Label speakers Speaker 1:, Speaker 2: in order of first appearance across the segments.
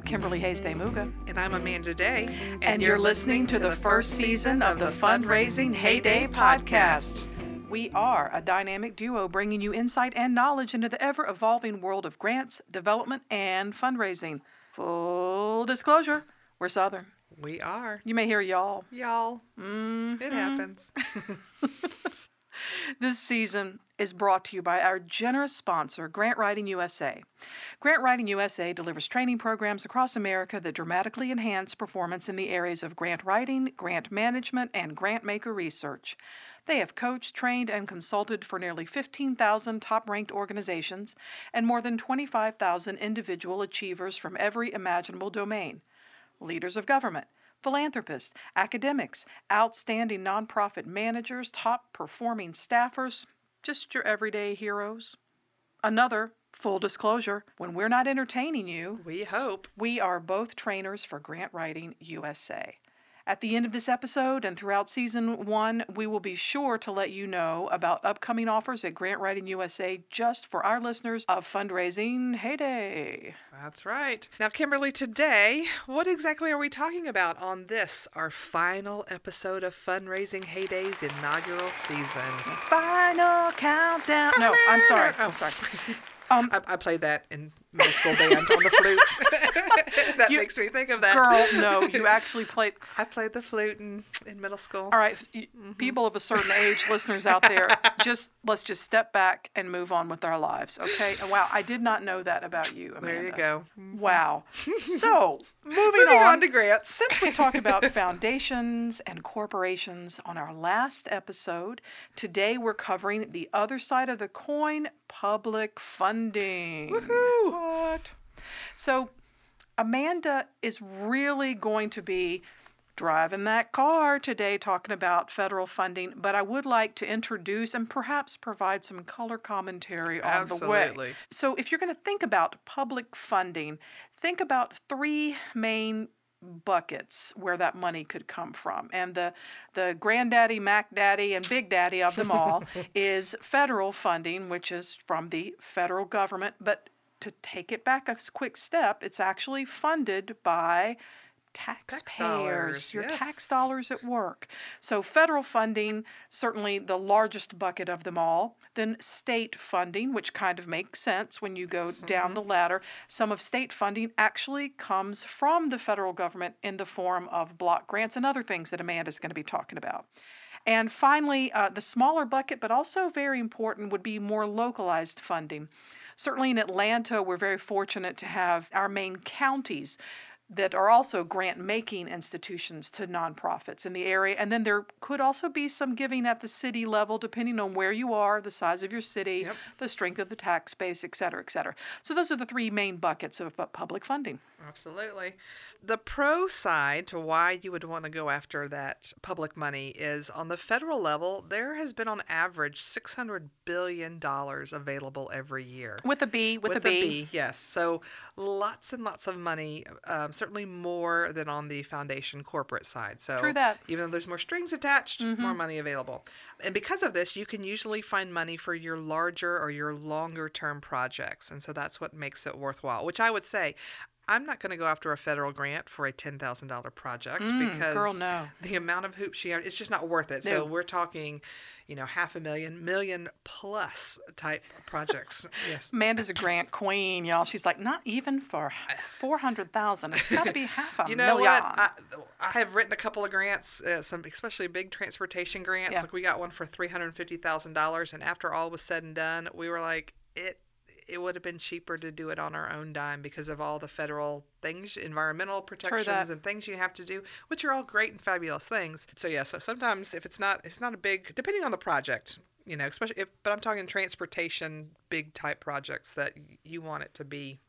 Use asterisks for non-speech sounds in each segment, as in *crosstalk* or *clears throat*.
Speaker 1: I'm Kimberly Hayes Muga.
Speaker 2: And I'm Amanda Day.
Speaker 1: And, and you're, you're listening to the first season of the Fundraising Heyday podcast. We are a dynamic duo bringing you insight and knowledge into the ever evolving world of grants, development, and fundraising. Full disclosure, we're Southern.
Speaker 2: We are.
Speaker 1: You may hear y'all.
Speaker 2: Y'all.
Speaker 1: Mm-hmm.
Speaker 2: It happens. *laughs*
Speaker 1: this season is brought to you by our generous sponsor, Grant Writing USA. Grant Writing USA delivers training programs across America that dramatically enhance performance in the areas of grant writing, grant management, and grant maker research. They have coached, trained, and consulted for nearly 15,000 top ranked organizations and more than 25,000 individual achievers from every imaginable domain leaders of government, philanthropists, academics, outstanding nonprofit managers, top performing staffers, just your everyday heroes. Another full disclosure when we're not entertaining you,
Speaker 2: we hope
Speaker 1: we are both trainers for Grant Writing USA. At the end of this episode and throughout season one, we will be sure to let you know about upcoming offers at Grant Writing USA just for our listeners of Fundraising Heyday.
Speaker 2: That's right. Now, Kimberly, today, what exactly are we talking about on this, our final episode of Fundraising Heyday's inaugural season?
Speaker 1: Final countdown. No, I'm sorry. I'm sorry.
Speaker 2: Um, I, I played that in middle school band on the flute. *laughs* that you, makes me think of that.
Speaker 1: Girl, no, you *laughs* actually played.
Speaker 2: I played the flute in, in middle school.
Speaker 1: All right, mm-hmm. people of a certain age, listeners out there, *laughs* just let's just step back and move on with our lives, okay? Wow, I did not know that about you, Amanda.
Speaker 2: There you go.
Speaker 1: Wow. So, moving,
Speaker 2: moving
Speaker 1: on,
Speaker 2: on to grants.
Speaker 1: Since we talked about foundations and corporations on our last episode, today we're covering the other side of the coin: public funding.
Speaker 2: Woohoo!
Speaker 1: What? So, Amanda is really going to be driving that car today talking about federal funding, but I would like to introduce and perhaps provide some color commentary on
Speaker 2: Absolutely.
Speaker 1: the way. So, if you're going to think about public funding, think about three main buckets where that money could come from. And the the granddaddy, Mac Daddy, and Big Daddy of them all *laughs* is federal funding, which is from the federal government, but to take it back a quick step, it's actually funded by taxpayers, tax dollars, your
Speaker 2: yes.
Speaker 1: tax dollars at work. So, federal funding, certainly the largest bucket of them all. Then, state funding, which kind of makes sense when you go mm-hmm. down the ladder. Some of state funding actually comes from the federal government in the form of block grants and other things that Amanda's going to be talking about. And finally, uh, the smaller bucket, but also very important, would be more localized funding. Certainly in Atlanta, we're very fortunate to have our main counties that are also grant making institutions to nonprofits in the area. And then there could also be some giving at the city level, depending on where you are, the size of your city,
Speaker 2: yep.
Speaker 1: the strength of the tax base, et cetera, et cetera. So those are the three main buckets of uh, public funding.
Speaker 2: Absolutely. The pro side to why you would want to go after that public money is on the federal level, there has been on average $600 billion available every year.
Speaker 1: With a B, with,
Speaker 2: with
Speaker 1: a,
Speaker 2: B. B. Yes. So lots and lots of money, um, certainly more than on the foundation corporate side. So
Speaker 1: True that.
Speaker 2: even though there's more strings attached,
Speaker 1: mm-hmm.
Speaker 2: more money available. And because of this, you can usually find money for your larger or your longer term projects. And so that's what makes it worthwhile, which I would say I'm not going to go after a federal grant for a ten thousand dollar project
Speaker 1: mm,
Speaker 2: because
Speaker 1: girl, no. *laughs*
Speaker 2: the amount of hoops she it's just not worth it.
Speaker 1: No.
Speaker 2: So we're talking, you know, half a million, million plus type projects. *laughs* yes. *laughs*
Speaker 1: Amanda's a grant queen, y'all. She's like, not even for four hundred thousand. It's got to be half a
Speaker 2: you know
Speaker 1: million.
Speaker 2: what? I, I have written a couple of grants, uh, some especially big transportation grants.
Speaker 1: Yeah.
Speaker 2: Like we got one for three hundred fifty thousand dollars, and after all was said and done, we were like, it it would have been cheaper to do it on our own dime because of all the federal things, environmental protections and things you have to do, which are all great and fabulous things. So yeah, so sometimes if it's not it's not a big depending on the project, you know, especially if but I'm talking transportation big type projects that you want it to be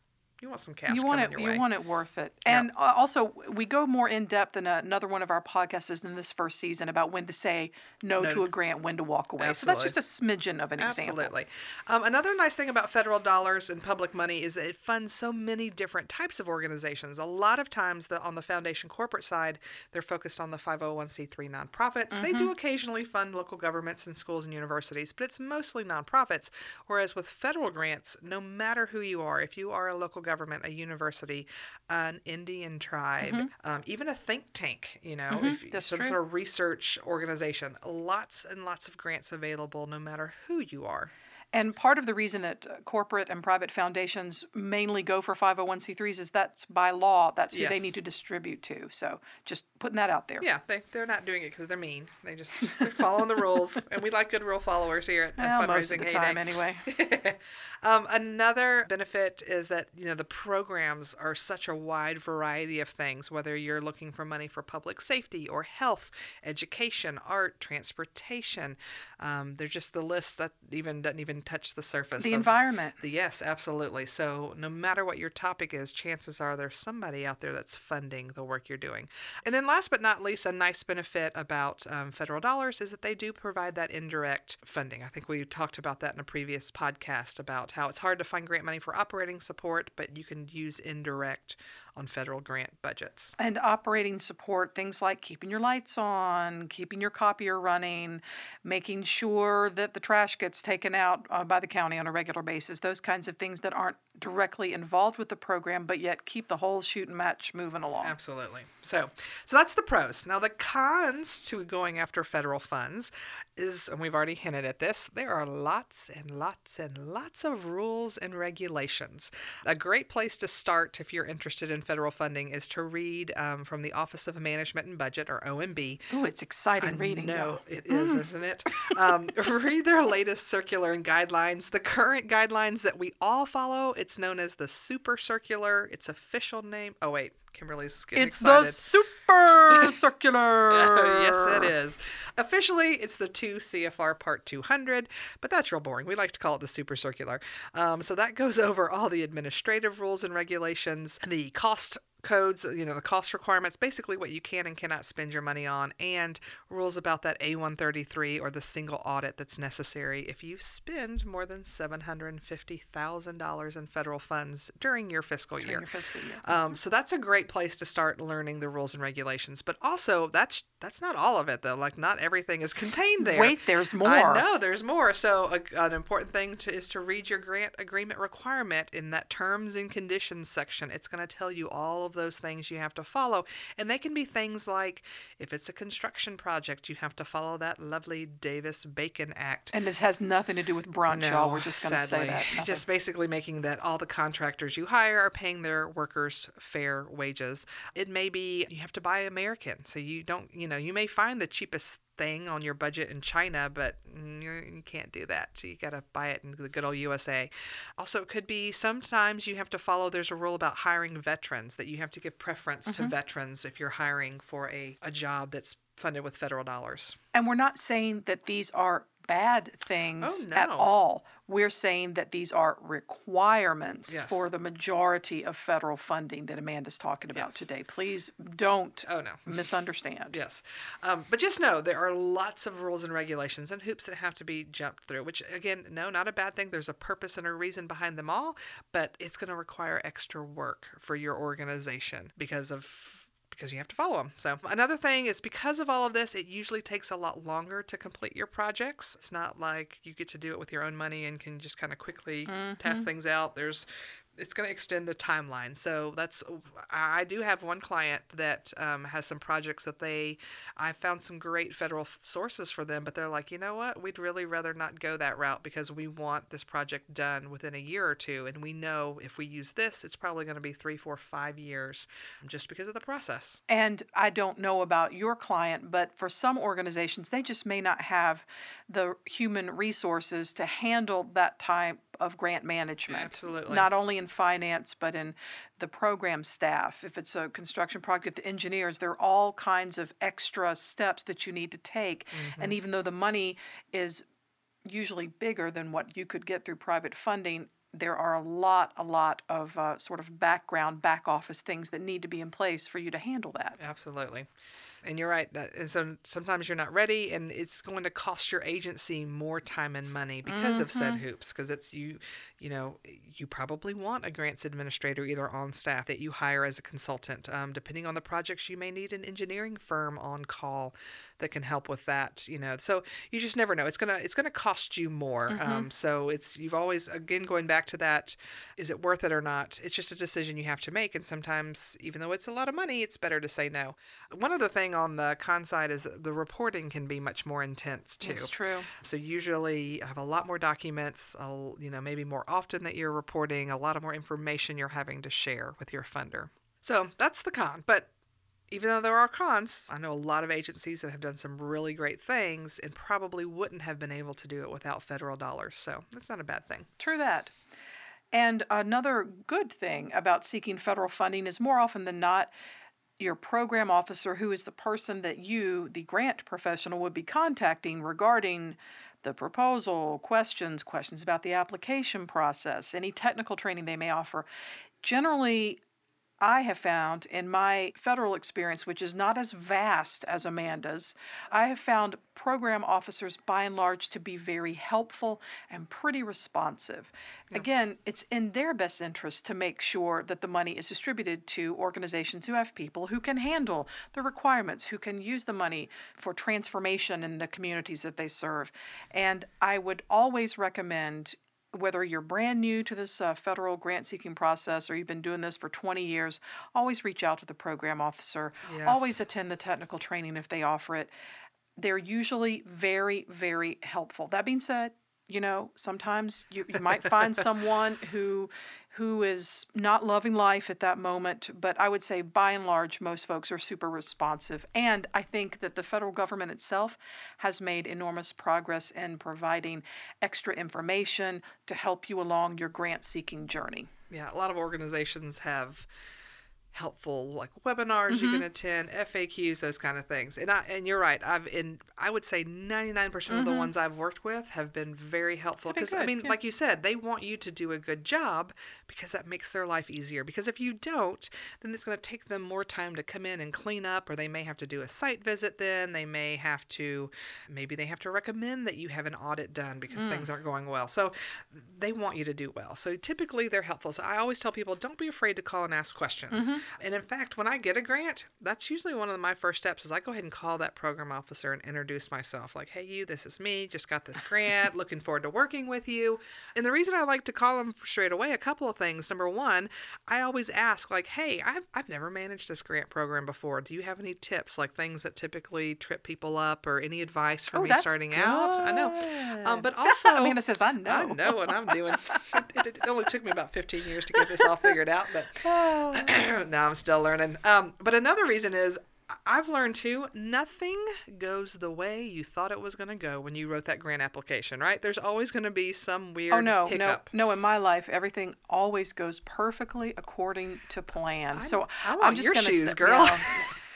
Speaker 2: you want some cash.
Speaker 1: You want
Speaker 2: it.
Speaker 1: you
Speaker 2: way.
Speaker 1: want it worth it.
Speaker 2: Yep.
Speaker 1: And also, we go more in depth in another one of our podcasts in this first season about when to say no,
Speaker 2: No.
Speaker 1: to a grant, when to walk away. So that's just a smidgen of an example.
Speaker 2: Absolutely. Um, another nice thing about federal dollars and public money is that it funds so many different types of organizations. A lot of times, the, on the foundation corporate side, they're focused on the 501c3 nonprofits. They
Speaker 1: Mm-hmm.
Speaker 2: do occasionally fund local governments and schools and universities, but it's mostly nonprofits. Whereas with federal grants, no matter who you are, if you are a local government, a university, an Indian tribe, mm-hmm. um, even a think tank, you know, mm-hmm. if, some true. sort of research organization. Lots and lots of grants available no matter who you are.
Speaker 1: And part of the reason that uh, corporate and private foundations mainly go for 501c3s is that's by law. That's who yes. they need to distribute to. So just putting that out there.
Speaker 2: Yeah, they, they're not doing it because they're mean. They just they're following the rules. *laughs* And we like good rule followers here at,
Speaker 1: well,
Speaker 2: at Fundraising
Speaker 1: Most of the time, anyway. *laughs*
Speaker 2: um, another benefit is that, you know, the programs are such a wide variety of things, whether you're looking for money for public safety or health, education, art, transportation. Um, they're just the list that even doesn't even touch the surface.
Speaker 1: The environment.
Speaker 2: The, yes, absolutely. So no matter what your topic is, chances are there's somebody out there that's funding the work you're doing. And then last but not least, a nice benefit about um, federal dollars is that they do provide that indirect funding. I think we talked about that in a previous podcast about how it's hard to find grant money for operating support, but you can use indirect on federal grant budgets.
Speaker 1: And operating support, things like keeping your lights on, keeping your copier running, making sure that the trash gets taken out uh, by the county on a regular basis, those kinds of things that aren't directly involved with the program, but yet keep the whole shoot and match moving along.
Speaker 2: Absolutely. So, so that's the pros. Now, the cons to going after federal funds is, and we've already hinted at this, there are lots and lots and lots of rules and regulations. A great place to start if you're interested in federal funding is to read um, from the Office of Management and Budget, or OMB.
Speaker 1: Oh, it's exciting I
Speaker 2: reading.
Speaker 1: No,
Speaker 2: it is, mm. isn't it? Um, *laughs* read their latest circular and guidelines. The current guidelines that we all follow, it's known as the Super Circular. Its official name. Oh wait, Kimberly's getting
Speaker 1: it's
Speaker 2: excited.
Speaker 1: It's the Super *laughs* Circular.
Speaker 2: yes, it is. Officially, it's the 2 CFR Part 200, but that's real boring. We like to call it the Super Circular. Um, so that goes over all the administrative rules and regulations, the cost codes, you know, the cost requirements, basically what you can and cannot spend your money on, and rules about that A133 or the single audit that's necessary if you spend more than $750,000 in federal funds during your fiscal
Speaker 1: during
Speaker 2: year.
Speaker 1: Your fiscal year.
Speaker 2: Um, so that's a great place to start learning the rules and regulations. But also, that's that's not all of it though. Like not everything is contained there.
Speaker 1: Wait, there's more.
Speaker 2: I know there's more. So a, an important thing to, is to read your grant agreement requirement in that terms and conditions section. It's going to tell you all of those things you have to follow. And they can be things like if it's a construction project, you have to follow that lovely Davis Bacon Act.
Speaker 1: And this has nothing to do with brunch, no, y'all. We're just going to say that.
Speaker 2: Nothing. Just basically making that all the contractors you hire are paying their workers fair wages. It may be you have to buy American. So you don't, you know, you may find the cheapest thing on your budget in China, but you can't do that. So you got to buy it in the good old USA. Also, it could be sometimes you have to follow, there's a rule about hiring veterans that you have to give preference mm-hmm. to veterans if you're hiring for a, a job that's funded with federal dollars.
Speaker 1: And we're not saying that these are bad things
Speaker 2: oh, no.
Speaker 1: at all. We're saying that these are requirements
Speaker 2: yes.
Speaker 1: for the majority of federal funding that Amanda's talking about
Speaker 2: yes.
Speaker 1: today. Please don't
Speaker 2: oh, no. *laughs*
Speaker 1: misunderstand.
Speaker 2: yes. Um, but just know there are lots of rules and regulations and hoops that have to be jumped through, which, again, no, not a bad thing. There's a purpose and a reason behind them all, but it's going to require extra work for your organization because of because you have to follow them. So, another thing is because of all of this, it usually takes a lot longer to complete your projects. It's not like you get to do it with your own money and can just kind of quickly mm-hmm. test things out. There's it's going to extend the timeline. So that's I do have one client that um, has some projects that they I found some great federal sources for them, but they're like, you know what, we'd really rather not go that route because we want this project done within a year or two, and we know if we use this, it's probably going to be three, four, five years, just because of the process.
Speaker 1: And I don't know about your client, but for some organizations, they just may not have the human resources to handle that type of grant management.
Speaker 2: Absolutely.
Speaker 1: Not only in finance, but in the program staff. If it's a construction project, the engineers, there are all kinds of extra steps that you need to take. Mm-hmm. And even though the money is usually bigger than what you could get through private funding, there are a lot, a lot of uh, sort of background, back office things that need to be in place for you to handle that.
Speaker 2: Absolutely. And you're right. And so sometimes you're not ready, and it's going to cost your agency more time and money because mm-hmm. of said mm-hmm. hoops. Because it's you, you know, you probably want a grants administrator either on staff that you hire as a consultant. Um, depending on the projects, you may need an engineering firm on call that can help with that. You know, so you just never know. It's gonna it's gonna cost you more. Mm-hmm. Um, so it's you've always again going back to that. Is it worth it or not? It's just a decision you have to make, and sometimes even though it's a lot of money, it's better to say no. One other thing on the con side is that the reporting can be much more intense too.
Speaker 1: It's true.
Speaker 2: So usually I have a lot more documents. you know, maybe more often that you're reporting, a lot of more information you're having to share with your funder. So that's the con. But even though there are cons, I know a lot of agencies that have done some really great things and probably wouldn't have been able to do it without federal dollars. So that's not a bad thing.
Speaker 1: True that. And another good thing about seeking federal funding is more often than not, your program officer, who is the person that you, the grant professional, would be contacting regarding the proposal, questions, questions about the application process, any technical training they may offer. Generally, I have found in my federal experience, which is not as vast as Amanda's, I have found program officers by and large to be very helpful and pretty responsive. Yeah. Again, it's in their best interest to make sure that the money is distributed to organizations who have people who can handle the requirements, who can use the money for transformation in the communities that they serve. And I would always recommend whether you're brand new to this uh, federal grant seeking process or you've been doing this for 20 years, always reach out to the program officer. Yes. Always attend the technical training if they offer it. They're usually very, very helpful. That being said, you know, sometimes you, you might find someone *laughs* who who is not loving life at that moment, but I would say by and large, most folks are super responsive. And I think that the federal government itself has made enormous progress in providing extra information to help you along your grant seeking journey.
Speaker 2: Yeah, a lot of organizations have helpful like webinars mm-hmm. you can attend faqs those kind of things and i and you're right i've in i would say 99% mm hmm of the mm-hmm. ones i've worked with have been very helpful because i mean yeah. like you said they want you to do a good job because that makes their life easier because if you don't then it's going to take them more time to come in and clean up or they may have to do a site visit then they may have to maybe they have to recommend that you have an audit done because mm. things aren't going well so they want you to do well so typically they're helpful so i always tell people don't be afraid to call and ask questions mm-hmm. And in fact, when I get a grant, that's usually one of my first steps is I go ahead and call that program officer and introduce myself. Like, hey, you, this is me, just got this grant, looking forward to working with you. And the reason I like to call them straight away, a couple of things. Number one, I always ask, like, hey, I've, I've never managed this grant program before. Do you have any tips, like things that typically trip people up or any advice for oh, me starting good. out? I know. Um, but *laughs* also,
Speaker 1: Amanda says, I know.
Speaker 2: I know what I'm doing. *laughs* it, it, only took me about 15 years to get this all figured out, but *clears throat* *clears throat* now I'm still learning. Um, but another reason is I've learned too, nothing goes the way you thought it was going to go when you wrote that grant application, right? There's always going to be some weird
Speaker 1: Oh no,
Speaker 2: hiccup.
Speaker 1: no, no. In my life, everything always goes perfectly according to plan.
Speaker 2: I,
Speaker 1: so
Speaker 2: I
Speaker 1: I'm just
Speaker 2: your
Speaker 1: gonna
Speaker 2: shoes, st- girl.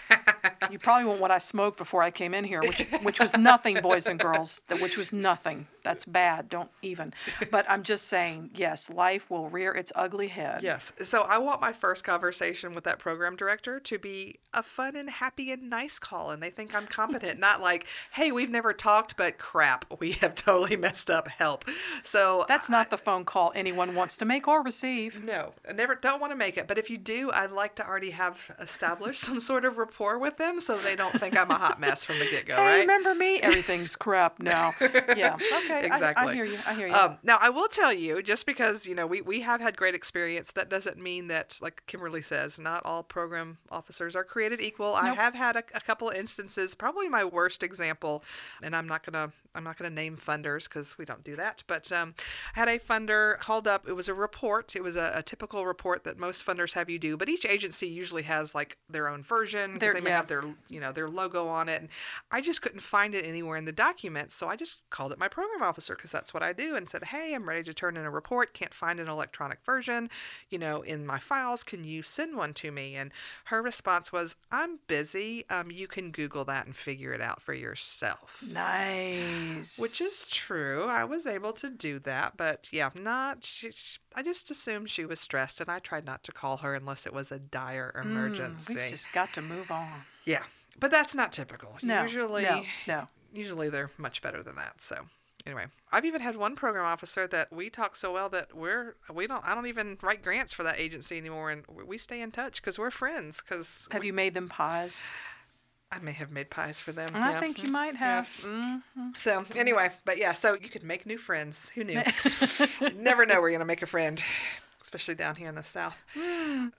Speaker 1: You know, *laughs* you probably want what I smoked before I came in here, which which was nothing, boys and girls. Which was nothing. That's bad. Don't even. But I'm just saying, yes, life will rear its ugly head.
Speaker 2: Yes. So I want my first conversation with that program director to be a fun and happy and nice call, and they think I'm competent, not like, hey, we've never talked, but crap, we have totally messed up. Help. So
Speaker 1: that's not I, the phone call anyone wants to make or receive.
Speaker 2: No, I never don't want to make it. But if you do, I'd like to already have established some sort of rapport with them so they don't think I'm a hot mess from the get go,
Speaker 1: hey,
Speaker 2: right?
Speaker 1: remember me? Everything's crap now. *laughs* Yeah. Okay.
Speaker 2: Exactly.
Speaker 1: I, I hear you. I hear you.
Speaker 2: Um, now, I will tell you, just because, you know, we, we have had great experience, that doesn't mean that, like Kimberly says, not all program officers are created equal. Nope. I have had a, a couple instances, probably my worst example, and I'm not going to I'm not to name funders because we don't do that, but um, I had a funder called up. It was a report. It was a, a, typical report that most funders have you do, but each agency usually has like their own version because they may yeah. have their you know their logo on it. And I just couldn't find it anywhere in the documents, so I just called it my program officer because that's what I do and said, "Hey, I'm ready to turn in a report. Can't find an electronic version, you know, in my files. Can you send one to me?" And her response was, "I'm busy. Um, you can Google that and figure it out for yourself."
Speaker 1: Nice.
Speaker 2: Which is true. I was able to do that, but yeah, not. She, she, I just assumed she was stressed, and I tried not to call her unless it was a dire emergency.
Speaker 1: Mm, we've just got to move on.
Speaker 2: Yeah. but that's not typical.
Speaker 1: No,
Speaker 2: Usually,
Speaker 1: no, no.
Speaker 2: usually they're much better than that. So anyway, I've even had one program officer that we talk so well that we're we don't I don't even write grants for that agency anymore, and we stay in touch because we're friends. Because
Speaker 1: Have you made them pies?
Speaker 2: I may have made pies for them.
Speaker 1: I
Speaker 2: yeah.
Speaker 1: think you might have.
Speaker 2: Yes.
Speaker 1: Mhm.
Speaker 2: So anyway, but yeah, so you could make new friends. Who knew? *laughs* *laughs* Never know where you're gonna make a friend, especially down here in the south.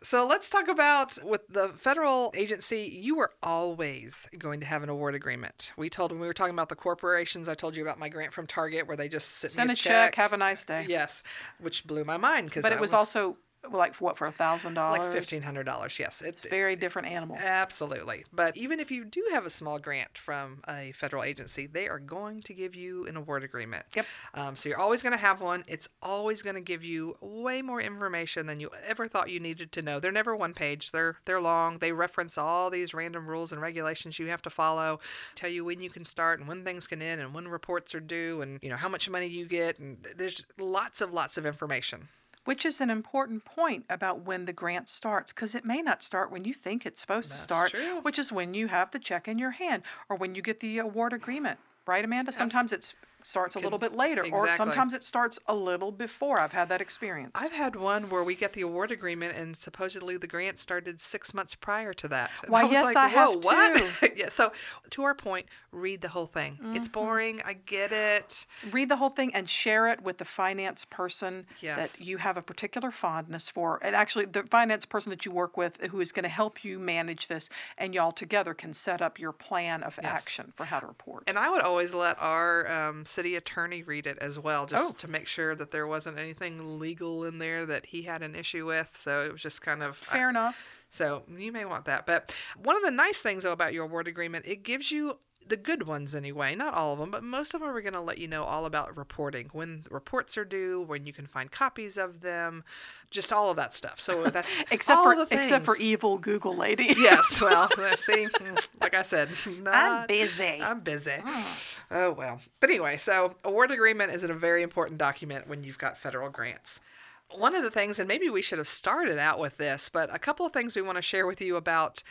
Speaker 2: So let's talk about with the federal agency. You are always going to have an award agreement. We told when we were talking about the corporations. I told you about my grant from Target where they just sit
Speaker 1: Send
Speaker 2: me
Speaker 1: a check. Have a nice day.
Speaker 2: Yes, which blew my mind because
Speaker 1: But it was, also like for what for a thousand dollars?
Speaker 2: like fifteen hundred dollars. Yes, it,
Speaker 1: Very different animal.
Speaker 2: Absolutely. But even if you do have a small grant from a federal agency, they are going to give you an award agreement.
Speaker 1: Yep.
Speaker 2: Um, so you're always going to have one. It's always going to give you way more information than you ever thought you needed to know. They're never one page. They're they're long. They reference all these random rules and regulations you have to follow, tell you when you can start and when things can end and when reports are due and you know how much money you get and there's lots of lots of information.
Speaker 1: Which is an important point about when the grant starts, because it may not start when you think it's supposed
Speaker 2: That's
Speaker 1: to start,
Speaker 2: true.
Speaker 1: which is when you have the check in your hand or when you get the award agreement. Right, Amanda? Sometimes it starts a little bit later, or sometimes it starts a little before. I've had that experience.
Speaker 2: I've had one where we get the award agreement, and supposedly the grant started six months prior to that. And
Speaker 1: Why,
Speaker 2: was
Speaker 1: yes,
Speaker 2: like,
Speaker 1: I have
Speaker 2: Whoa, what? *laughs* yeah. So, to our point, read the whole thing.
Speaker 1: Mm-hmm.
Speaker 2: It's boring. I get it.
Speaker 1: Read the whole thing and share it with the finance person
Speaker 2: Yes.
Speaker 1: that you have a particular fondness for. And actually, the finance person that you work with who is going to help you manage this, and y'all together can set up your plan of action for how to report.
Speaker 2: And I would always let our um, city attorney read it as well, just
Speaker 1: Oh.
Speaker 2: to make sure that there wasn't anything legal in there that he had an issue with. So it was just kind of
Speaker 1: Fair enough.
Speaker 2: So you may want that. But one of the nice things though about your award agreement, it gives you the good ones anyway, not all of them, but most of them are going to let you know all about reporting, when reports are due, when you can find copies of them, just all of that stuff. So *laughs* that's
Speaker 1: Except
Speaker 2: all
Speaker 1: for except for evil Google lady. *laughs*
Speaker 2: yes, *laughs* well, see, mm, like I said, not, I'm
Speaker 1: busy.
Speaker 2: I'm busy. Oh well. But anyway, so award agreement is a very important document when you've got federal grants. One of the things, and maybe we should have started out with this, but a couple of things we want to share with you about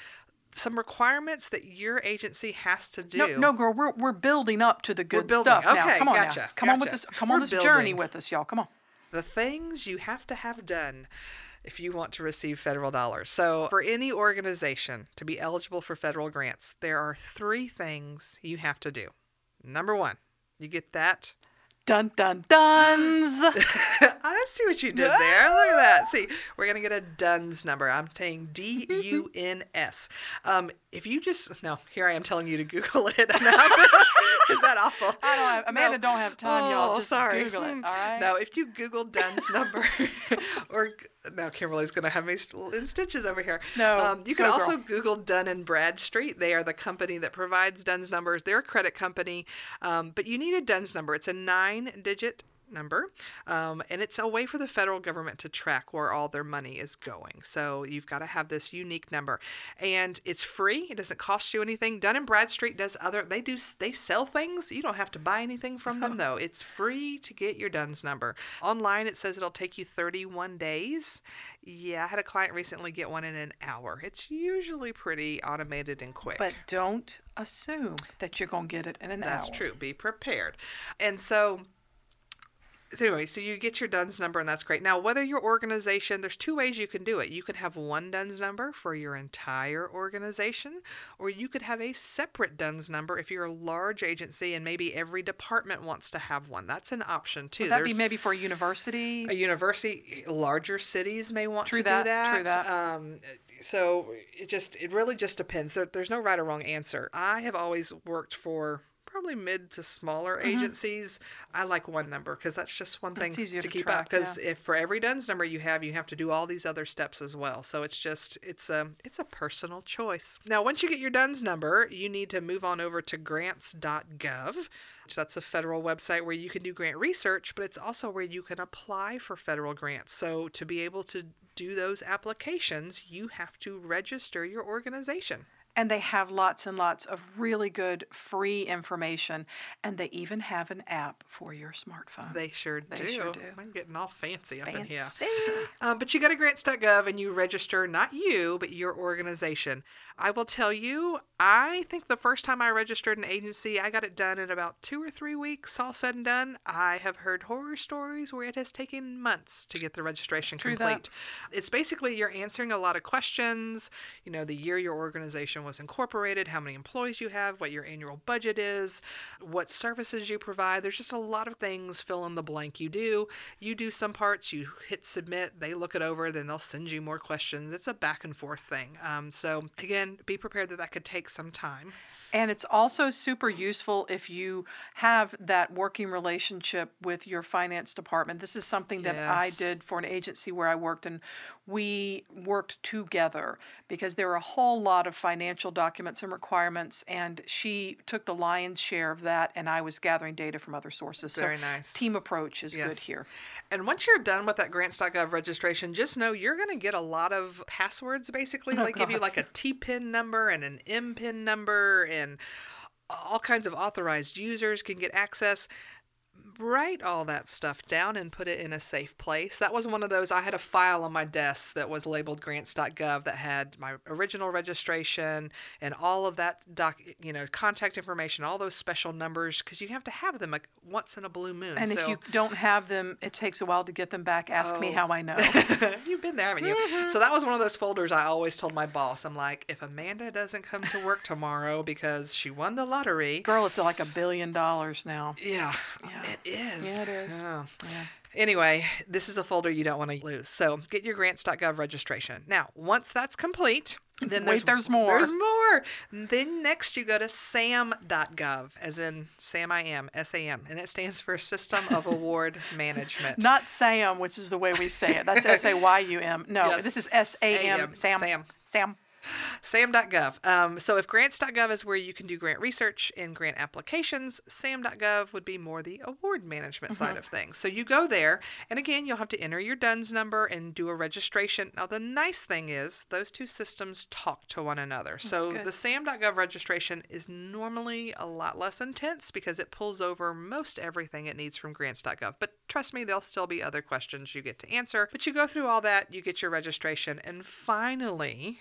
Speaker 2: some requirements that your agency has to do.
Speaker 1: No, no, girl, we're we're building up to the good
Speaker 2: building.
Speaker 1: stuff now. Come on
Speaker 2: gotcha,
Speaker 1: now. Come on with this. Come on
Speaker 2: We're
Speaker 1: this journey with us, y'all. Come on.
Speaker 2: the things you have to have done if you want to receive federal dollars. So, for any organization to be eligible for federal grants, there are three things you have to do. Number one, you get that.
Speaker 1: Dun dun duns. *laughs*
Speaker 2: I see what you did there. Look at that. See, we're gonna get a DUNS number. I'm saying D U N S. Um, if you just no, here I am telling you to Google it. *laughs* Is that awful?
Speaker 1: I don't have, Amanda
Speaker 2: No.
Speaker 1: don't have time, y'all.
Speaker 2: Oh,
Speaker 1: Just
Speaker 2: sorry.
Speaker 1: Google it. All
Speaker 2: Hmm. No, if you Google duns number, *laughs* or now Kimberly's gonna have me in stitches over here.
Speaker 1: No,
Speaker 2: um, you can
Speaker 1: go,
Speaker 2: also
Speaker 1: girl.
Speaker 2: Google Dun and Bradstreet. They are the company that provides DUNS numbers. They're a credit company, um, but you need a DUNS number. It's a nine-digit number, um, and it's a way for the federal government to track where all their money is going. So you've got to have this unique number, and it's free. It doesn't cost you anything. Dun and Bradstreet does other. They do. They sell things. You don't have to buy anything from them *laughs* though. It's free to get your DUNS number online. It says it'll take you 31 days. Yeah, I had a client recently get one in an hour. It's usually pretty automated and quick.
Speaker 1: But don't assume that you're gonna get it in an
Speaker 2: That's
Speaker 1: hour.
Speaker 2: That's true. Be prepared. And so, so anyway, so you get your DUNS number, and that's great. Now, whether your organization, there's two ways you can do it. You can have one DUNS number for your entire organization, or you could have a separate DUNS number if you're a large agency and maybe every department wants to have one. That's an option too.
Speaker 1: Would that be maybe for a university?
Speaker 2: a university, larger cities may want
Speaker 1: True
Speaker 2: to
Speaker 1: that,
Speaker 2: do that.
Speaker 1: true that.
Speaker 2: Um, so it just it really just depends. There, there's no right or wrong answer. I have always worked for probably mid to smaller mm-hmm. agencies. I like one number because that's just one thing to
Speaker 1: to
Speaker 2: keep
Speaker 1: track,
Speaker 2: up. Because if for every DUNS number you have, you have to do all these other steps as well. So it's just it's a it's a personal choice. Now, once you get your DUNS number, you need to move on over to grants.gov. which That's a federal website where you can do grant research, but it's also where you can apply for federal grants. So to be able to do those applications, you have to register your organization.
Speaker 1: And they have lots and lots of really good free information. And they even have an app for your smartphone.
Speaker 2: They sure
Speaker 1: They
Speaker 2: do.
Speaker 1: sure do.
Speaker 2: I'm getting all fancy up in here. *sighs* Um, but you go to grants.gov and you register, not you, but your organization. I will tell you, I think the first time I registered an agency, I got it done in about two or three weeks, all said and done. I have heard horror stories where it has taken months to get the registration
Speaker 1: True that.
Speaker 2: complete. It's basically you're answering a lot of questions, you know, the year your organization was incorporated, how many employees you have, what your annual budget is, what services you provide. There's just a lot of things fill in the blank you do. You do some parts, you hit submit, they look it over, then they'll send you more questions. It's a back and forth thing. Um, so, again, be prepared that that could take some time.
Speaker 1: And it's also super useful if you have that working relationship with your finance department. This is something that I did for an agency where I worked, and we worked together because there are a whole lot of financial documents and requirements. And she took the lion's share of that, and I was gathering data from other sources.
Speaker 2: Very
Speaker 1: so
Speaker 2: nice.
Speaker 1: Team approach is good here.
Speaker 2: And once you're done with that grants.gov registration, just know you're going to get a lot of passwords basically.
Speaker 1: Oh,
Speaker 2: they give you like a T PIN number and an M PIN number and all kinds of authorized users can get access. Write all that stuff down and put it in a safe place. That was one of those. I had a file on my desk that was labeled grants.gov that had my original registration and all of that doc, you know, contact information, all those special numbers because you have to have them like once in a blue moon.
Speaker 1: And if you don't have them, it takes a while to get them back. Ask me
Speaker 2: Oh.
Speaker 1: how I know. *laughs*
Speaker 2: You've been there, haven't you? Mm-hmm. So that was one of those folders I always told my boss. I'm like, if Amanda doesn't come to work tomorrow because she won the lottery,
Speaker 1: Girl, it's like a billion dollars now.
Speaker 2: yeah,
Speaker 1: Yeah.
Speaker 2: it is.
Speaker 1: Yeah, it is.
Speaker 2: Yeah.
Speaker 1: Yeah.
Speaker 2: Anyway, this is a folder you don't want to lose. So get your grants.gov registration. Now, once that's complete, then
Speaker 1: Wait, there's more.
Speaker 2: There's more. Then next you go to sam.gov, as in Sam I am, S A M, and it stands for System of *laughs* Award Management.
Speaker 1: Not Sam, which is the way we say it. That's S A Y U M. No, *laughs*
Speaker 2: Yes,
Speaker 1: this is S A M,
Speaker 2: Sam.
Speaker 1: Sam.
Speaker 2: Sam.
Speaker 1: Sam.
Speaker 2: SAM.gov. Um, so if grants.gov is where you can do grant research and grant applications, SAM.gov would be more the award management
Speaker 1: Mm-hmm.
Speaker 2: side of things. So you go there, and again, you'll have to enter your DUNS number and do a registration. Now, the nice thing is those two systems talk to one another. So
Speaker 1: good.
Speaker 2: the SAM.gov registration is normally a lot less intense because it pulls over most everything it needs from grants.gov. But trust me, there'll still be other questions you get to answer. But you go through all that, you get your registration, and finally,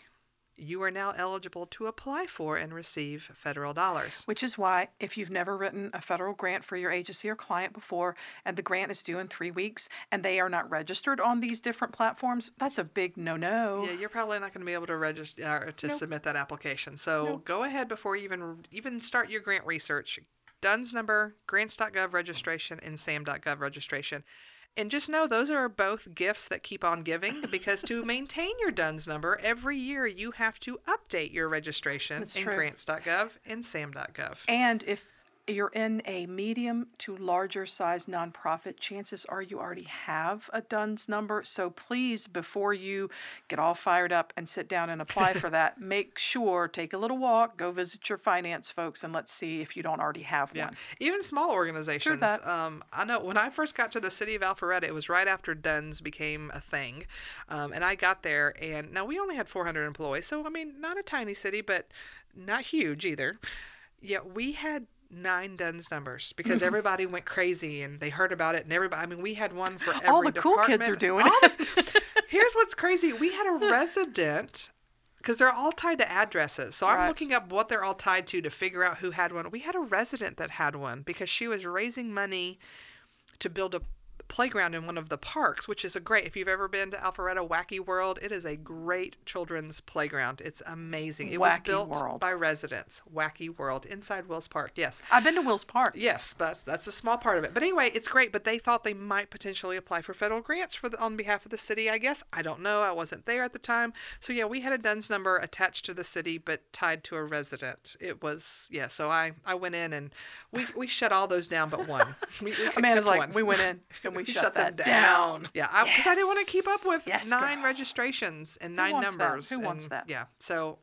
Speaker 2: you are now eligible to apply for and receive federal dollars.
Speaker 1: Which is why, if you've never written a federal grant for your agency or client before, and the grant is due in three weeks, and they are not registered on these different platforms, that's a big no no.
Speaker 2: Yeah, you're probably not going to be able to register uh, or to
Speaker 1: Nope.
Speaker 2: submit that application. So
Speaker 1: Nope.
Speaker 2: go ahead before you even even start your grant research. DUNS number, grants.gov registration, and SAM.gov registration. And just know those are both gifts that keep on giving because to *laughs* maintain your DUNS number every year you have to update your registration
Speaker 1: That's
Speaker 2: in
Speaker 1: true.
Speaker 2: grants.gov and SAM.gov.
Speaker 1: And if you're in a medium to larger size nonprofit, chances are you already have a DUNS number. So please, before you get all fired up and sit down and apply for that, *laughs* make sure, take a little walk, go visit your finance folks, and let's see if you don't already have
Speaker 2: Yeah,
Speaker 1: one.
Speaker 2: even small organizations.
Speaker 1: that.
Speaker 2: Um, I know when I first got to the city of Alpharetta, it was right after Duns became a thing, um, and I got there, and now we only had 400 employees, so I mean, not a tiny city, but not huge either. Yet we had nine Duns numbers because mm-hmm. everybody went crazy and they heard about it, and everybody. I mean, we had one for every
Speaker 1: All the cool kids are doing
Speaker 2: All
Speaker 1: it. *laughs*
Speaker 2: Here's what's crazy: we had a *laughs* resident because they're all tied to addresses. So I'm looking up what they're all tied to to figure out who had one. We had a resident that had one because she was raising money to build a playground in one of the parks, which is a great. If you've ever been to Alpharetta Wacky World, it is a great children's playground. It's amazing. It was built
Speaker 1: World.
Speaker 2: by residents. Wacky World inside Wills Park. Yes.
Speaker 1: I've been to Wills Park.
Speaker 2: Yes, but that's, a small part of it. But anyway, it's great. But they thought they might potentially apply for federal grants for the, on behalf of the city. I guess I don't know. I wasn't there at the time. So yeah, we had a DUNS number attached to the city, but tied to a resident. It was yeah. So I I went in and we, we shut all those down, but one. *laughs* We, we
Speaker 1: Amanda's like,
Speaker 2: one.
Speaker 1: we went in and we,
Speaker 2: We
Speaker 1: shut, that
Speaker 2: them
Speaker 1: down.
Speaker 2: Yeah, because I, didn't want to keep up with
Speaker 1: Yes,
Speaker 2: nine
Speaker 1: girl.
Speaker 2: registrations and nine
Speaker 1: wants that?
Speaker 2: numbers.
Speaker 1: Who wants that?
Speaker 2: Yeah, so.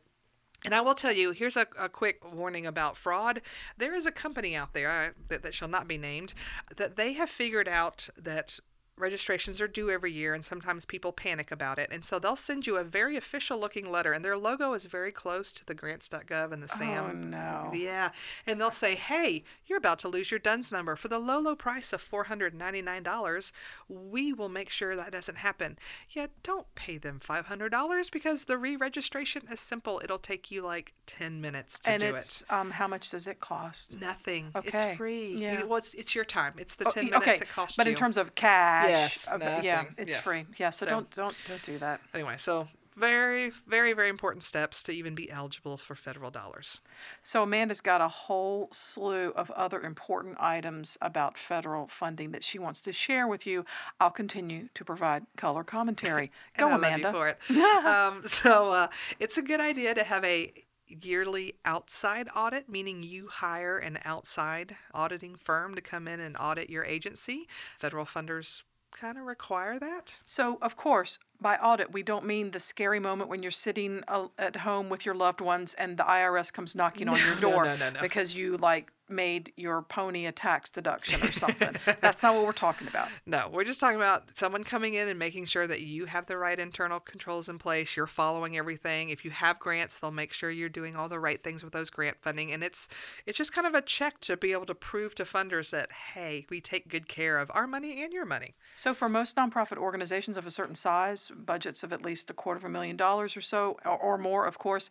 Speaker 2: And I will tell you, here's a, a quick warning about fraud. There is a company out there uh, that, that shall not be named that they have figured out that registrations are due every year, and sometimes people panic about it. And so they'll send you a very official looking letter, and their logo is very close to the grants.gov and the SAM.
Speaker 1: Oh, no.
Speaker 2: Yeah. And they'll say, hey, you're about to lose your DUNS number. For the low, low price of $499, we will make sure that doesn't happen. Yet don't pay them $500 because the re registration is simple. It'll take you like 10 minutes to
Speaker 1: and
Speaker 2: do
Speaker 1: it's
Speaker 2: it.
Speaker 1: um, how much does it cost?
Speaker 2: Nothing.
Speaker 1: Okay.
Speaker 2: It's free.
Speaker 1: Yeah.
Speaker 2: Well, it's, it's your time. It's the
Speaker 1: Oh,
Speaker 2: 10
Speaker 1: y-
Speaker 2: minutes
Speaker 1: okay,
Speaker 2: it costs
Speaker 1: but
Speaker 2: you.
Speaker 1: in terms of cash,
Speaker 2: Yes,
Speaker 1: of- yeah, it's
Speaker 2: Yes.
Speaker 1: free. Yeah, so,
Speaker 2: So-
Speaker 1: don't don't don't do that.
Speaker 2: Anyway, so very, very, very important steps to even be eligible for federal dollars.
Speaker 1: So Amanda's got a whole slew of other important items about federal funding that she wants to share with you. I'll continue to provide color commentary. *laughs* Go,
Speaker 2: I
Speaker 1: Amanda.
Speaker 2: for it. *laughs* um, so uh, it's a good idea to have a yearly outside audit, meaning you hire an outside auditing firm to come in and audit your agency. Federal funders kind of require that.
Speaker 1: So, of course, by audit, we don't mean the scary moment when you're sitting uh, at home with your loved ones and the IRS comes knocking on your *laughs*
Speaker 2: No,
Speaker 1: door
Speaker 2: no, no, no.
Speaker 1: because you like made your pony a tax deduction or something. *laughs* That's not what we're talking about.
Speaker 2: No, we're just talking about someone coming in and making sure that you have the right internal controls in place. You're following everything. If you have grants, they'll make sure you're doing all the right things with those grant funding. And it's it's just kind of a check to be able to prove to funders that hey, we take good care of our money and your money.
Speaker 1: So, for most nonprofit organizations of a certain size, budgets of at least a quarter of a million dollars or so, or, or more, of course,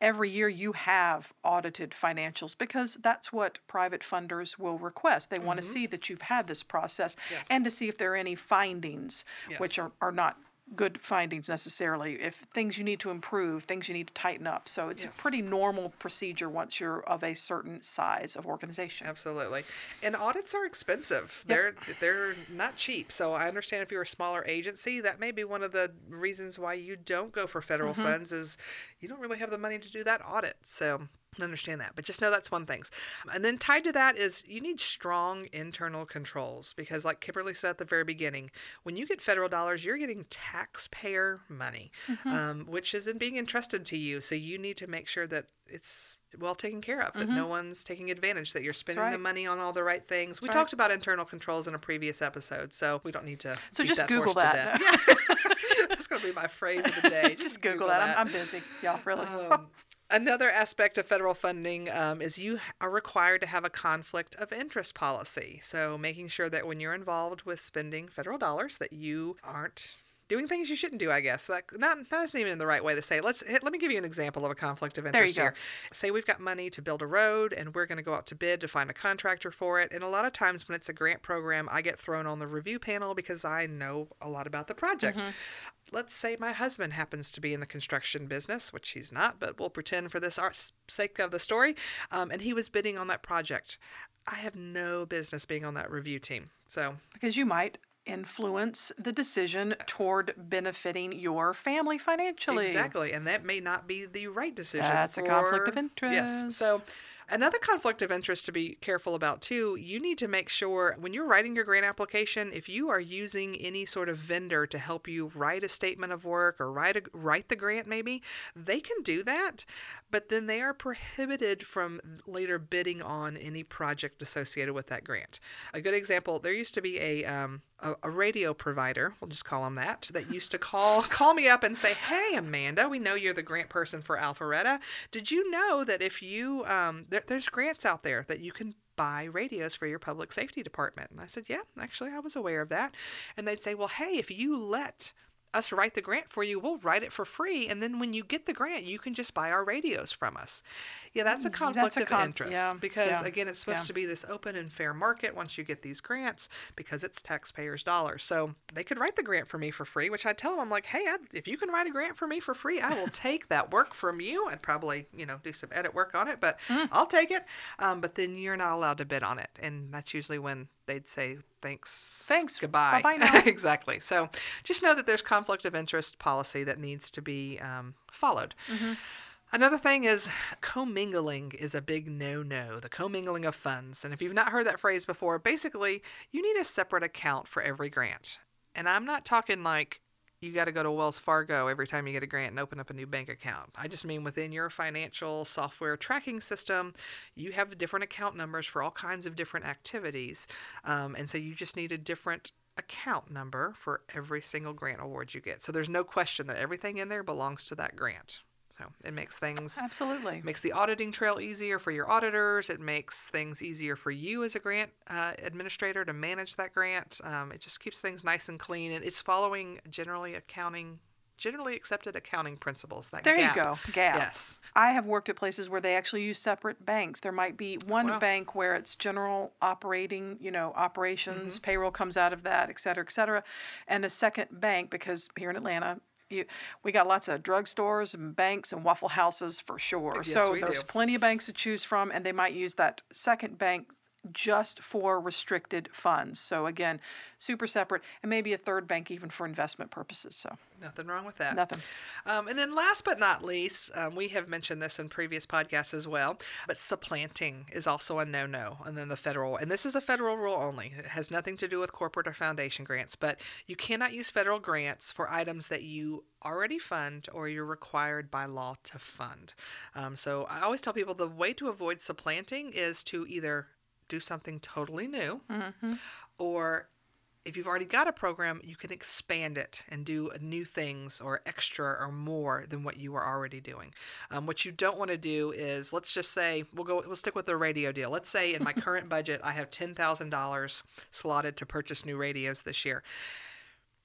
Speaker 1: every year you have audited financials because that's what private funders will request. They want to mm-hmm. see that you've had this process
Speaker 2: Yes.
Speaker 1: and to see if there are any findings, which are, are not good findings necessarily, if things you need to improve, things you need to tighten up. So, it's
Speaker 2: Yes.
Speaker 1: a pretty normal procedure once you're of a certain size of organization.
Speaker 2: Absolutely. And audits are expensive. They're they're not cheap. So I understand if you're a smaller agency, that may be one of the reasons why you don't go for federal mm-hmm. funds is you don't really have the money to do that audit. So understand that. But just know that's one thing. And then tied to that is you need strong internal controls because like Kimberly said at the very beginning, when you get federal dollars, you're getting taxpayer money, um, which isn't being entrusted to you. So you need to make sure that it's well taken care of, that no one's taking advantage, that you're spending the money on all the right things. we
Speaker 1: right.
Speaker 2: talked about internal controls in a previous episode, so we don't need to.
Speaker 1: So just
Speaker 2: that
Speaker 1: Google that. *laughs*
Speaker 2: Yeah. *laughs* That's going to be my phrase of the day. *laughs*
Speaker 1: Just Google, that. I'm, I'm busy. Yeah, really.
Speaker 2: Um, another aspect of federal funding um, is you are required to have a conflict of interest policy. So making sure that when you're involved with spending federal dollars, that you aren't doing things you shouldn't do. I guess that not that's not even the right way to say. It. Let's let me give you an example of a conflict of
Speaker 1: you
Speaker 2: interest
Speaker 1: go.
Speaker 2: Say we've got money to build a road, and we're going to go out to bid to find a contractor for it. And a lot of times when it's a grant program, I get thrown on the review panel because I know a lot about the project
Speaker 1: Mm-hmm.
Speaker 2: let's say my husband happens to be in the construction business, which he's not, but we'll pretend for this sake of the story, um, and he was bidding on that project. I have no business being on that review team. So,
Speaker 1: because you might influence the decision toward benefiting your family financially.
Speaker 2: exactly, and that may not be the right decision.
Speaker 1: That's a conflict of
Speaker 2: interest. Yes. So, another conflict of interest to be careful about too, you need to make sure when you're writing your grant application, if you are using any sort of vendor to help you write a statement of work or write a, write the grant maybe, they can do that, but then they are prohibited from later bidding on any project associated with that grant. A good example, there used to be a um, a, a radio provider, we'll just call them that, that used to call *laughs* call me up and say, "Hey, Amanda, we know you're the grant person for Alpharetta. Did you know that if you um, there, there's grants out there that you can buy radios for your public safety department?" And I said, "Yeah, actually, I was aware of that." And they'd say, "Well, hey, if you let us write the grant for you, we'll write it for free, and then when you get the grant, you can just buy our radios from us." Yeah, that's a conflict
Speaker 1: a
Speaker 2: of interest
Speaker 1: yeah,
Speaker 2: because
Speaker 1: yeah,
Speaker 2: again, it's supposed
Speaker 1: yeah.
Speaker 2: to be this open and fair market once you get these grants because it's taxpayers' dollars. So they could write the grant for me for free, which I tell them I'm like, hey, i if you can write a grant for me for free, I will *laughs* take that work from you. I'd probably you know do some edit work on it, but
Speaker 1: Mm.
Speaker 2: I'll take it. Um, but then you're not allowed to bid on it, and that's usually when they'd say thanks,
Speaker 1: Thanks,
Speaker 2: goodbye,
Speaker 1: bye-bye *laughs* now.
Speaker 2: exactly. So just know that there's conflict of interest policy that needs to be um, followed.
Speaker 1: Mm-hmm.
Speaker 2: Another thing is commingling is a big no-no. The commingling of funds. And if you've not heard that phrase before, basically you need a separate account for every grant. And I'm not talking like you got to go to Wells Fargo every time you get a grant and open up a new bank account. I just mean within your financial software tracking system, you have different account numbers for all kinds of different activities. Um, and so you just need a different account number for every single grant award you get. So there's no question that everything in there belongs to that grant. So it makes things
Speaker 1: absolutely
Speaker 2: makes the auditing trail easier for your auditors. It makes things easier for you as a grant uh, administrator to manage that grant. Um, it just keeps things nice and clean, and it's following generally accounting generally accepted accounting principles. That
Speaker 1: there
Speaker 2: GAAP.
Speaker 1: you go, GAAP.
Speaker 2: Yes.
Speaker 1: I have worked at places where they actually use separate banks. There might be one
Speaker 2: Wow.
Speaker 1: bank where it's general operating, you know, operations,
Speaker 2: Mm-hmm.
Speaker 1: payroll comes out of that, et cetera, et cetera, and a second bank because here in Atlanta. You, we got lots of drugstores and banks and waffle houses for sure.
Speaker 2: Yes,
Speaker 1: so there's
Speaker 2: do.
Speaker 1: plenty of banks to choose from, and they might use that second bank just for restricted funds. So again, super separate, and maybe a third bank even for investment purposes. So
Speaker 2: Nothing wrong with that.
Speaker 1: nothing.
Speaker 2: Um, and then last but not least, um, we have mentioned this in previous podcasts as well, but supplanting is also a no-no. And then the federal, and this is a federal rule only. It has nothing to do with corporate or foundation grants, but you cannot use federal grants for items that you already fund or you're required by law to fund. Um, so I always tell people the way to avoid supplanting is to either do something totally new or if you've already got a program, you can expand it and do new things or extra or more than what you were already doing. Um, what you don't want to do is, let's just say, we'll go, we'll stick with the radio deal. Let's say in my *laughs* current budget, I have ten thousand dollars slotted to purchase new radios this year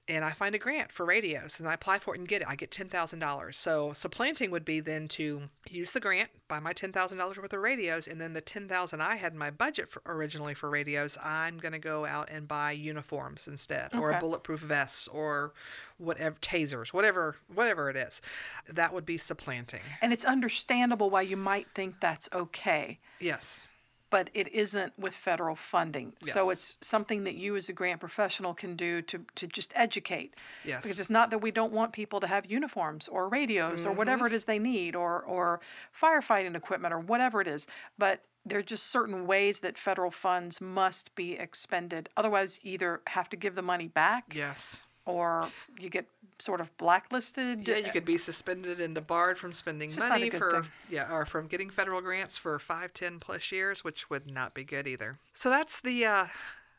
Speaker 2: and I find a grant for radios and I apply for it and get it, I get $10,000. So supplanting would be then to use the grant, buy my $10,000 worth of radios, and then the 10000 I had in my budget for, originally for radios, I'm going to go out and buy uniforms instead or a bulletproof vests or whatever tasers, whatever whatever it is. That would be supplanting.
Speaker 1: And it's understandable why you might think that's okay,
Speaker 2: Yes.
Speaker 1: But it isn't with federal funding. So it's something that you as a grant professional can do to, to just educate.
Speaker 2: Yes.
Speaker 1: Because it's not that we don't want people to have uniforms or radios or whatever
Speaker 2: Mm-hmm.
Speaker 1: it is they need or, or firefighting equipment or whatever it is. But there are just certain ways that federal funds must be expended. Otherwise, you either have to give the money back
Speaker 2: Yes.
Speaker 1: Or you get sort of blacklisted.
Speaker 2: Yeah, you could be suspended and debarred from spending money for
Speaker 1: thing.
Speaker 2: yeah, or from getting federal grants for five, ten plus years, which would not be good either. So that's the uh,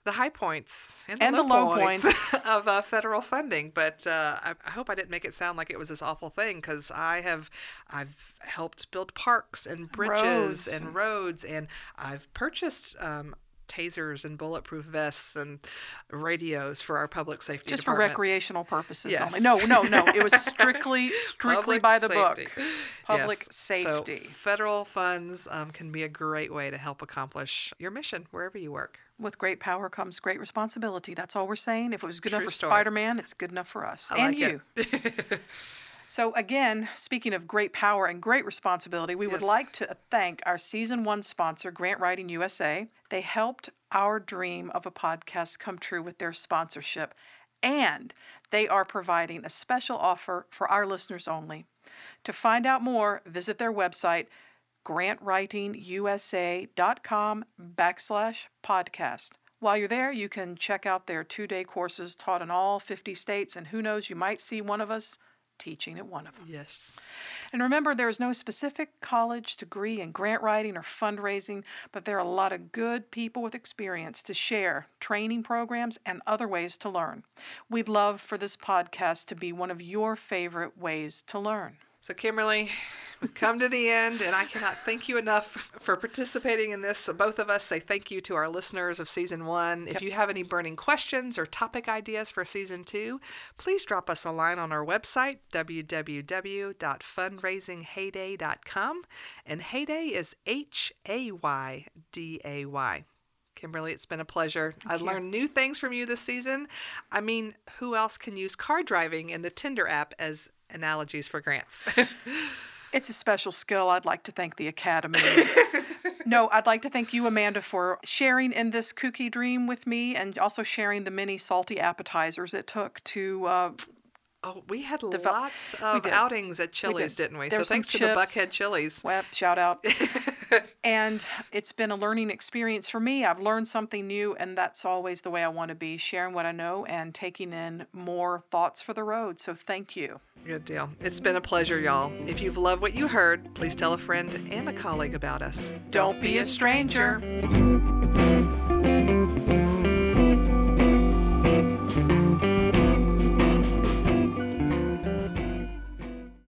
Speaker 2: the high points and the
Speaker 1: And
Speaker 2: low,
Speaker 1: the low
Speaker 2: points, *laughs* of uh, federal funding. But uh, I, I hope I didn't make it sound like it was this awful thing because I have I've helped build parks and bridges
Speaker 1: Roads.
Speaker 2: and roads, and I've purchased. Um, tasers and bulletproof vests and radios for our public safety
Speaker 1: just for recreational purposes
Speaker 2: Yes.
Speaker 1: only. No, no, no. It was strictly, *laughs* strictly
Speaker 2: Public
Speaker 1: by the
Speaker 2: safety.
Speaker 1: book. Public
Speaker 2: Yes. So
Speaker 1: safety.
Speaker 2: federal funds um, can be a great way to help accomplish your mission wherever you work.
Speaker 1: With great power comes great responsibility. That's all we're saying. If it was good enough for
Speaker 2: story.
Speaker 1: Spider Man, it's good enough for us.
Speaker 2: I
Speaker 1: and
Speaker 2: like
Speaker 1: you. *laughs* So, again, speaking of great power and great responsibility, we would like to thank our season one sponsor, Grant Writing USA. They helped our dream of a podcast come true with their sponsorship, and they are providing a special offer for our listeners only. To find out more, visit their website, grantwritingusa.com backslash podcast. While you're there, you can check out their two day courses taught in all 50 states, and who knows, you might see one of us teaching at one of them.
Speaker 2: yes.
Speaker 1: And remember, there is no specific college degree in grant writing or fundraising, but there are a lot of good people with experience to share training programs and other ways to learn. We'd love for this podcast to be one of your favorite ways to learn.
Speaker 2: So, Kimberly, we've come to the end, and I cannot thank you enough for participating in this. So both of us say thank you to our listeners of season one. If you have any burning questions or topic ideas for season two, please drop us a line on our website, www.fundraisinghayday.com. And HayDay is H A Y D A Y. Kimberly, it's been a pleasure. I
Speaker 1: you.
Speaker 2: learned new things from you this season. I mean, who else can use car driving and the Tinder app as analogies for grants? *laughs*
Speaker 1: It's a special skill. I'd like to thank the Academy. *laughs* no, I'd like to thank you, Amanda, for sharing in this kooky dream with me and also sharing the many salty appetizers it took to uh,
Speaker 2: Oh, we had
Speaker 1: Devel-
Speaker 2: lots of outings at Chili's,
Speaker 1: did.
Speaker 2: not we?
Speaker 1: There
Speaker 2: so thanks to the. Buckhead Chili's.
Speaker 1: Well, shout out. *laughs* and it's been a learning experience for me. I've learned something new, and that's always the way I want to be sharing what I know and taking in more thoughts for the road. So thank you.
Speaker 2: Good deal. It's been a pleasure, y'all. If you've loved what you heard, please tell a friend and a colleague about us.
Speaker 1: Don't be a stranger.